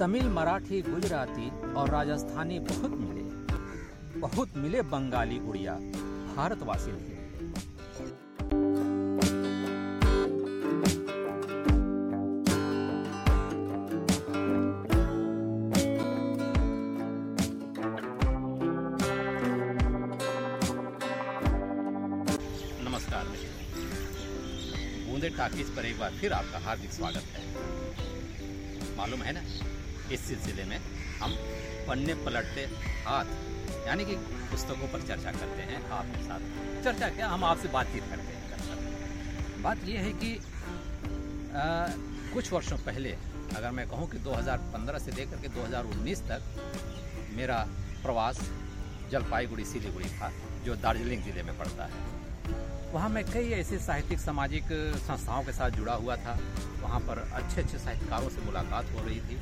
तमिल, मराठी, गुजराती और राजस्थानी बहुत मिले बहुत मिले बंगाली उड़िया, भारतवासी थे नमस्कार बूंदे पर एक बार फिर आपका हार्दिक स्वागत है। मालूम है ना? इस सिलसिले में हम पन्ने पलटते हाथ यानी कि पुस्तकों पर चर्चा करते हैं आपके साथ। चर्चा क्या? हम आपसे बातचीत करते हैं। बात यह है कि आ, कुछ वर्षों पहले अगर मैं कहूँ कि 2015 से लेकर के 2019 तक मेरा प्रवास जलपाईगुड़ी सिलीगुड़ी था जो दार्जिलिंग ज़िले में पड़ता है। वहाँ मैं कई ऐसे साहित्यिक सामाजिक संस्थाओं के साथ जुड़ा हुआ था। वहाँ पर अच्छे अच्छे साहित्यकारों से मुलाकात हो रही थी।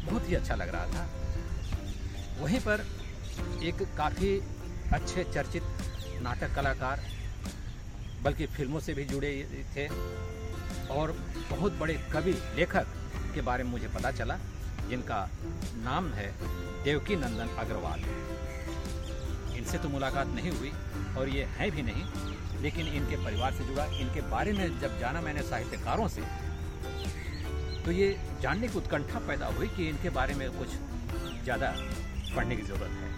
बहुत ही अच्छा लग रहा था। वहीं पर एक काफ़ी अच्छे चर्चित नाटक कलाकार, बल्कि फ़िल्मों से भी जुड़े थे और बहुत बड़े कवि लेखक के बारे में मुझे पता चला, जिनका नाम है देवकी नंदन अग्रवाल। इनसे तो मुलाकात नहीं हुई और ये हैं भी नहीं, लेकिन इनके परिवार से जुड़ा, इनके बारे में जब जाना मैंने साहित्यकारों से तो ये जानने की उत्कंठा पैदा हुई कि इनके बारे में कुछ ज़्यादा पढ़ने की ज़रूरत है।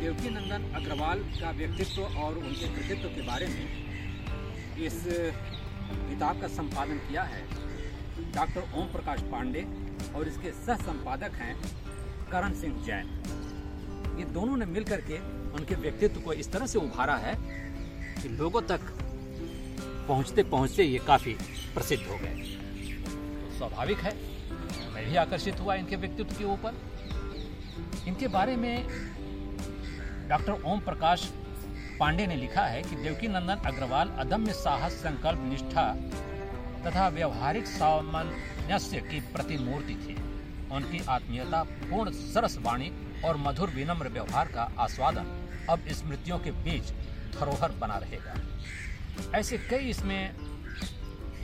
देवकी नंदन अग्रवाल का व्यक्तित्व और उनके कृतित्व के बारे में इस किताब का संपादन किया है। डॉक्टर ओम प्रकाश पांडे और इसके सह संपादक हैं करण सिंह जैन। ये दोनों ने मिलकर के उनके व्यक्तित्व को इस तरह से उभारा है कि लोगों तक पहुँचते पहुँचते ये काफ़ी प्रसिद्ध हो गए। तो स्वाभाविक है। मैं भी आकर्षित हुआ इनके व्यक्तित्व के ऊपर। इनके बारे में डॉक्टर ओम प्रकाश पांडे ने लिखा है कि देवकी नंदन अग्रवाल अदम्य साहस, संकल्प, निष्ठा तथा व्यवहारिक सामंजस्य की प्रतिमूर्ति थी। उनकी आत्मीयता, पूर्ण सरस वाणी और मधुर विनम्र व्यवहार का आस्वादन अब स्मृतियों के बीच धरोहर बना रहेगा। ऐसे कई इसमें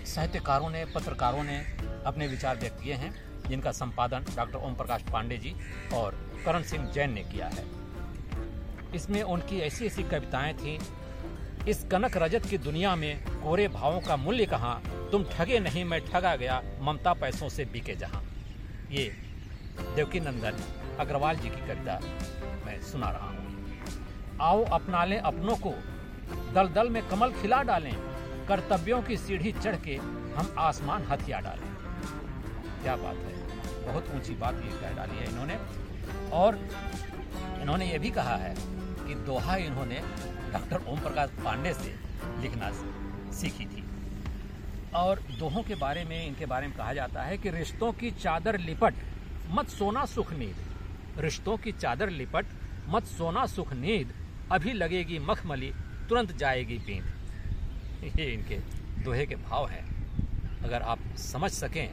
साहित्यकारों ने, पत्रकारों ने अपने विचार व्यक्त किए हैं, जिनका संपादन डॉक्टर ओम प्रकाश पांडे जी और करण सिंह जैन ने किया है। इसमें उनकी ऐसी ऐसी कविताएँ थीं, इस कनक रजत की दुनिया में कोरे भावों का मूल्य कहाँ? तुम ठगे नहीं, मैं ठगा गया, ममता पैसों से बिके जहाँ। ये देवकी नंदन अग्रवाल जी की कविता मैं सुना रहा हूँ। आओ, अपना लें अपनों को दल दल में कमल खिला डालें, कर्तव्यों की सीढ़ी चढ़ के हम आसमान हथिया डालें। क्या बात है। बहुत ऊँची बात ये कह डाली है इन्होंने। और इन्होंने ये भी कहा है कि दोहा इन्होंने डॉक्टर ओम प्रकाश पांडे से लिखना सीखी थी। और दोहों के बारे में, इनके बारे में कहा जाता है कि रिश्तों की चादर लिपट मत सोना सुख नींद। रिश्तों की चादर लिपट मत सोना सुख नींद। अभी लगेगी मखमली तुरंत जाएगी पींद ये इनके दोहे के भाव हैं। अगर आप समझ सकें,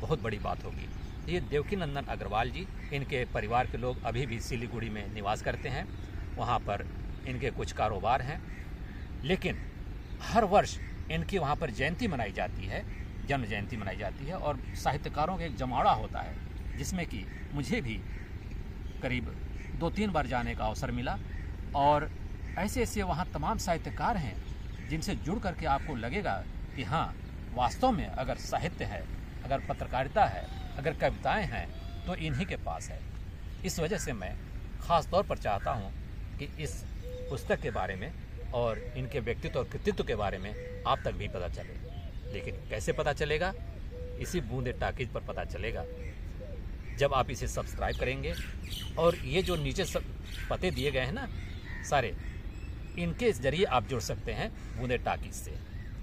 बहुत बड़ी बात होगी। ये देवकी नंदन अग्रवाल जी, इनके परिवार के लोग अभी भी सिलीगुड़ी में निवास करते हैं। वहाँ पर इनके कुछ कारोबार हैं। लेकिन हर वर्ष इनकी वहाँ पर जयंती मनाई जाती है, जन्म जयंती मनाई जाती है और साहित्यकारों का एक जमावड़ा होता है, जिसमें कि मुझे भी करीब दो तीन बार जाने का अवसर मिला और ऐसे ऐसे वहाँ तमाम साहित्यकार हैं, जिनसे जुड़ करके आपको लगेगा कि हाँ वास्तव में अगर साहित्य है, अगर पत्रकारिता है, अगर कविताएँ हैं तो इन्हीं के पास है। इस वजह से मैं ख़ास तौर पर चाहता हूँ कि इस पुस्तक के बारे में और इनके व्यक्तित्व और कृतित्व के बारे में आप तक भी पता चले। लेकिन कैसे पता चलेगा? इसी बूंदे टाकीज पर पता चलेगा। जब आप इसे सब्सक्राइब करेंगे और ये जो नीचे सब पते दिए गए हैं ना, सारे इनके ज़रिए आप जुड़ सकते हैं बूंदे टाकीज से।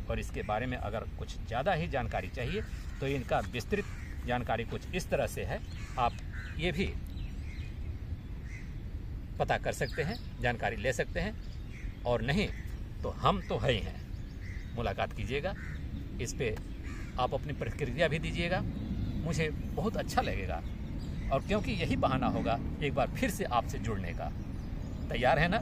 और इसके बारे में अगर कुछ ज़्यादा ही जानकारी चाहिए तो इनका विस्तृत जानकारी कुछ इस तरह से है। आप ये भी पता कर सकते हैं, जानकारी ले सकते हैं। और नहीं तो हम तो है ही हैं। मुलाकात कीजिएगा, इस पर आप अपनी प्रतिक्रिया भी दीजिएगा। मुझे बहुत अच्छा लगेगा। और क्योंकि यही बहाना होगा एक बार फिर से आपसे जुड़ने का। तैयार है ना?